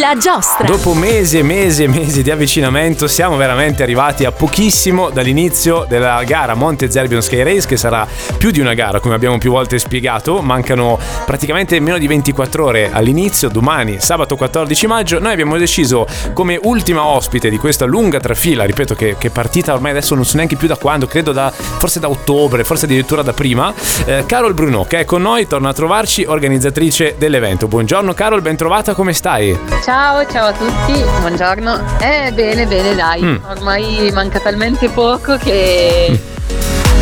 La giostra. Dopo mesi e mesi e mesi di avvicinamento siamo veramente arrivati a pochissimo dall'inizio della gara Monte Zerbion Sky Race che sarà più di una gara come abbiamo più volte spiegato, mancano praticamente meno di 24 ore all'inizio, domani sabato 14 maggio noi abbiamo deciso come ultima ospite di questa lunga trafila, ripeto che, che partita ormai adesso non so neanche più da quando, credo da, forse da ottobre, forse addirittura da prima, eh, Carol Bruno che è con noi, torna a trovarci, organizzatrice dell'evento. Buongiorno Carol, ben trovata, come stai? Ciao, ciao a tutti, buongiorno. Eh, bene, bene, dai. Mm. Ormai manca talmente poco che... Mm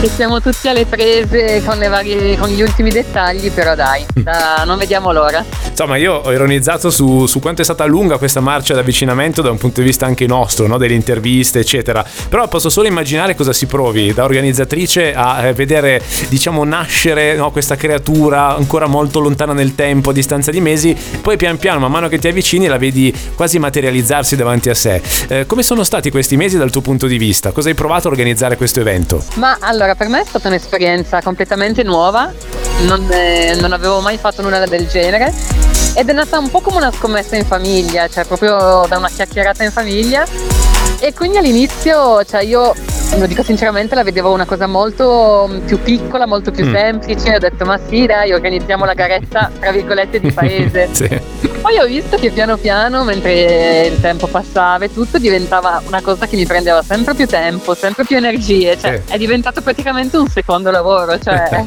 che siamo tutti alle prese con, varie, con, gli ultimi dettagli, però dai, da, non vediamo l'ora. Insomma, io ho ironizzato su, su, quanto è stata lunga questa marcia d'avvicinamento da un punto di vista anche nostro, no? delle interviste, eccetera. Però posso solo immaginare cosa si provi da organizzatrice a eh, vedere, diciamo, nascere no? questa creatura ancora molto lontana nel tempo, a distanza di mesi, poi pian piano, man mano che ti avvicini, la vedi quasi materializzarsi davanti a sé. Eh, come sono stati questi mesi dal tuo punto di vista? Cosa hai provato a organizzare questo evento? Ma allora, allora, per me è stata un'esperienza completamente nuova, non, eh, non avevo mai fatto nulla del genere. Ed è nata un po' come una scommessa in famiglia, cioè proprio da una chiacchierata in famiglia. E quindi all'inizio, cioè io lo dico sinceramente, la vedevo una cosa molto più piccola, molto più mm. semplice. Ho detto, ma sì, dai, organizziamo la garetta, tra virgolette, di paese. sì. Poi ho visto che piano piano, mentre il tempo passava e tutto, diventava una cosa che mi prendeva sempre più tempo, sempre più energie. Cioè, sì. è diventato praticamente un secondo lavoro. Cioè,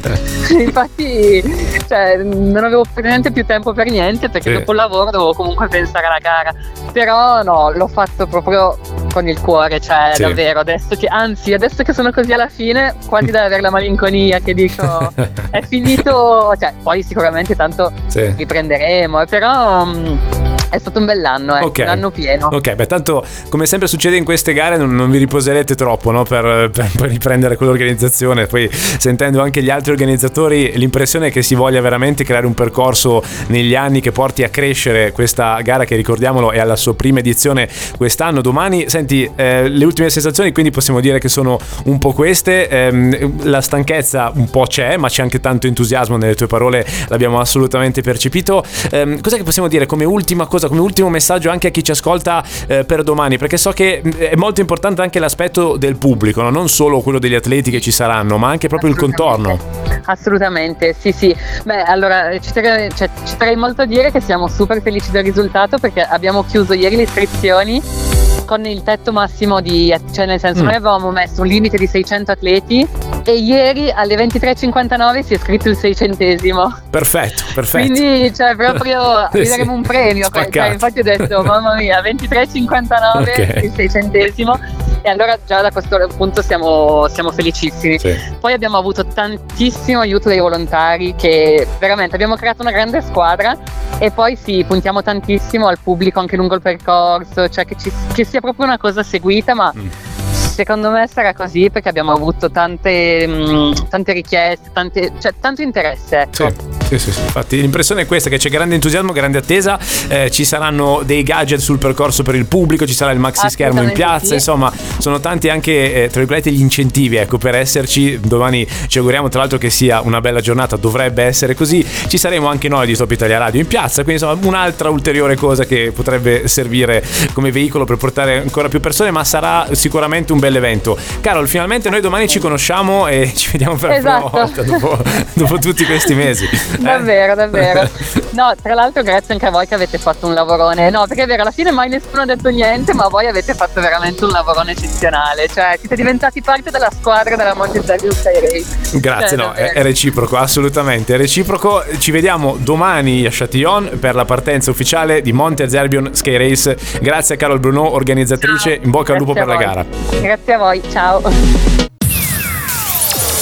infatti, cioè, non avevo praticamente più tempo per niente perché sì. dopo il lavoro dovevo comunque pensare alla gara. Però no, l'ho fatto proprio con il cuore, cioè sì. davvero, adesso che, anzi adesso che sono così alla fine, quasi da avere la malinconia che dico è finito, cioè poi sicuramente tanto sì. riprenderemo, però... Um, è stato un bell'anno, eh, okay. un anno pieno. Ok, beh, tanto come sempre succede in queste gare non, non vi riposerete troppo no? per, per, per, riprendere quell'organizzazione. Poi sentendo anche gli altri organizzatori, l'impressione è che si voglia veramente creare un percorso negli anni che porti a crescere questa gara che ricordiamolo è alla sua prima edizione quest'anno. Domani, senti, eh, le ultime sensazioni quindi possiamo dire che sono un po' queste. Eh, la stanchezza un po' c'è, ma c'è anche tanto entusiasmo nelle tue parole, l'abbiamo assolutamente percepito. Eh, cos'è che possiamo dire come ultima cosa? Cosa come ultimo messaggio anche a chi ci ascolta eh, per domani, perché so che mm, è molto importante anche l'aspetto del pubblico, no? non solo quello degli atleti che ci saranno, ma anche proprio il contorno. Assolutamente, sì, sì. Beh, allora ci terrei, cioè, ci terrei molto a dire che siamo super felici del risultato perché abbiamo chiuso ieri le iscrizioni con il tetto massimo di, cioè nel senso mm. noi avevamo messo un limite di 600 atleti e ieri alle 23.59 si è scritto il seicentesimo. Perfetto, perfetto. Quindi cioè proprio vi daremo un premio. Cioè, infatti ho detto mamma mia 23.59 okay. il seicentesimo e allora già da questo punto siamo, siamo felicissimi. Sì. Poi abbiamo avuto tantissimo aiuto dei volontari che veramente abbiamo creato una grande squadra e poi sì, puntiamo tantissimo al pubblico anche lungo il percorso, cioè che, ci, che sia proprio una cosa seguita ma... Mm secondo me sarà così perché abbiamo avuto tante, mh, mm, tante richieste, tante, cioè tanto interesse. Ecco. Sì. Sì, sì, sì, infatti l'impressione è questa, che c'è grande entusiasmo, grande attesa, eh, ci saranno dei gadget sul percorso per il pubblico, ci sarà il maxi schermo in piazza, sì. insomma sono tanti anche, eh, tra virgolette, gli incentivi ecco, per esserci, domani ci auguriamo tra l'altro che sia una bella giornata, dovrebbe essere così, ci saremo anche noi di Top Italia Radio in piazza, quindi insomma un'altra ulteriore cosa che potrebbe servire come veicolo per portare ancora più persone, ma sarà sicuramente un bel evento. Carol, finalmente noi domani ci conosciamo e ci vediamo per esatto. la prima esatto. volta dopo, dopo tutti questi mesi. davvero, davvero. No, tra l'altro grazie anche a voi che avete fatto un lavorone. No, perché è vero, alla fine mai nessuno ha detto niente, ma voi avete fatto veramente un lavorone eccezionale. Cioè, siete diventati parte della squadra della Monte Zerbion Sky Race. Grazie, cioè, no, è, è, reciproco, assolutamente. È reciproco. Ci vediamo domani a Châtillon per la partenza ufficiale di Monte Zerbion Sky Race. Grazie a Carol Bruno, organizzatrice. Ciao. In bocca al lupo per la gara. Grazie a voi, ciao.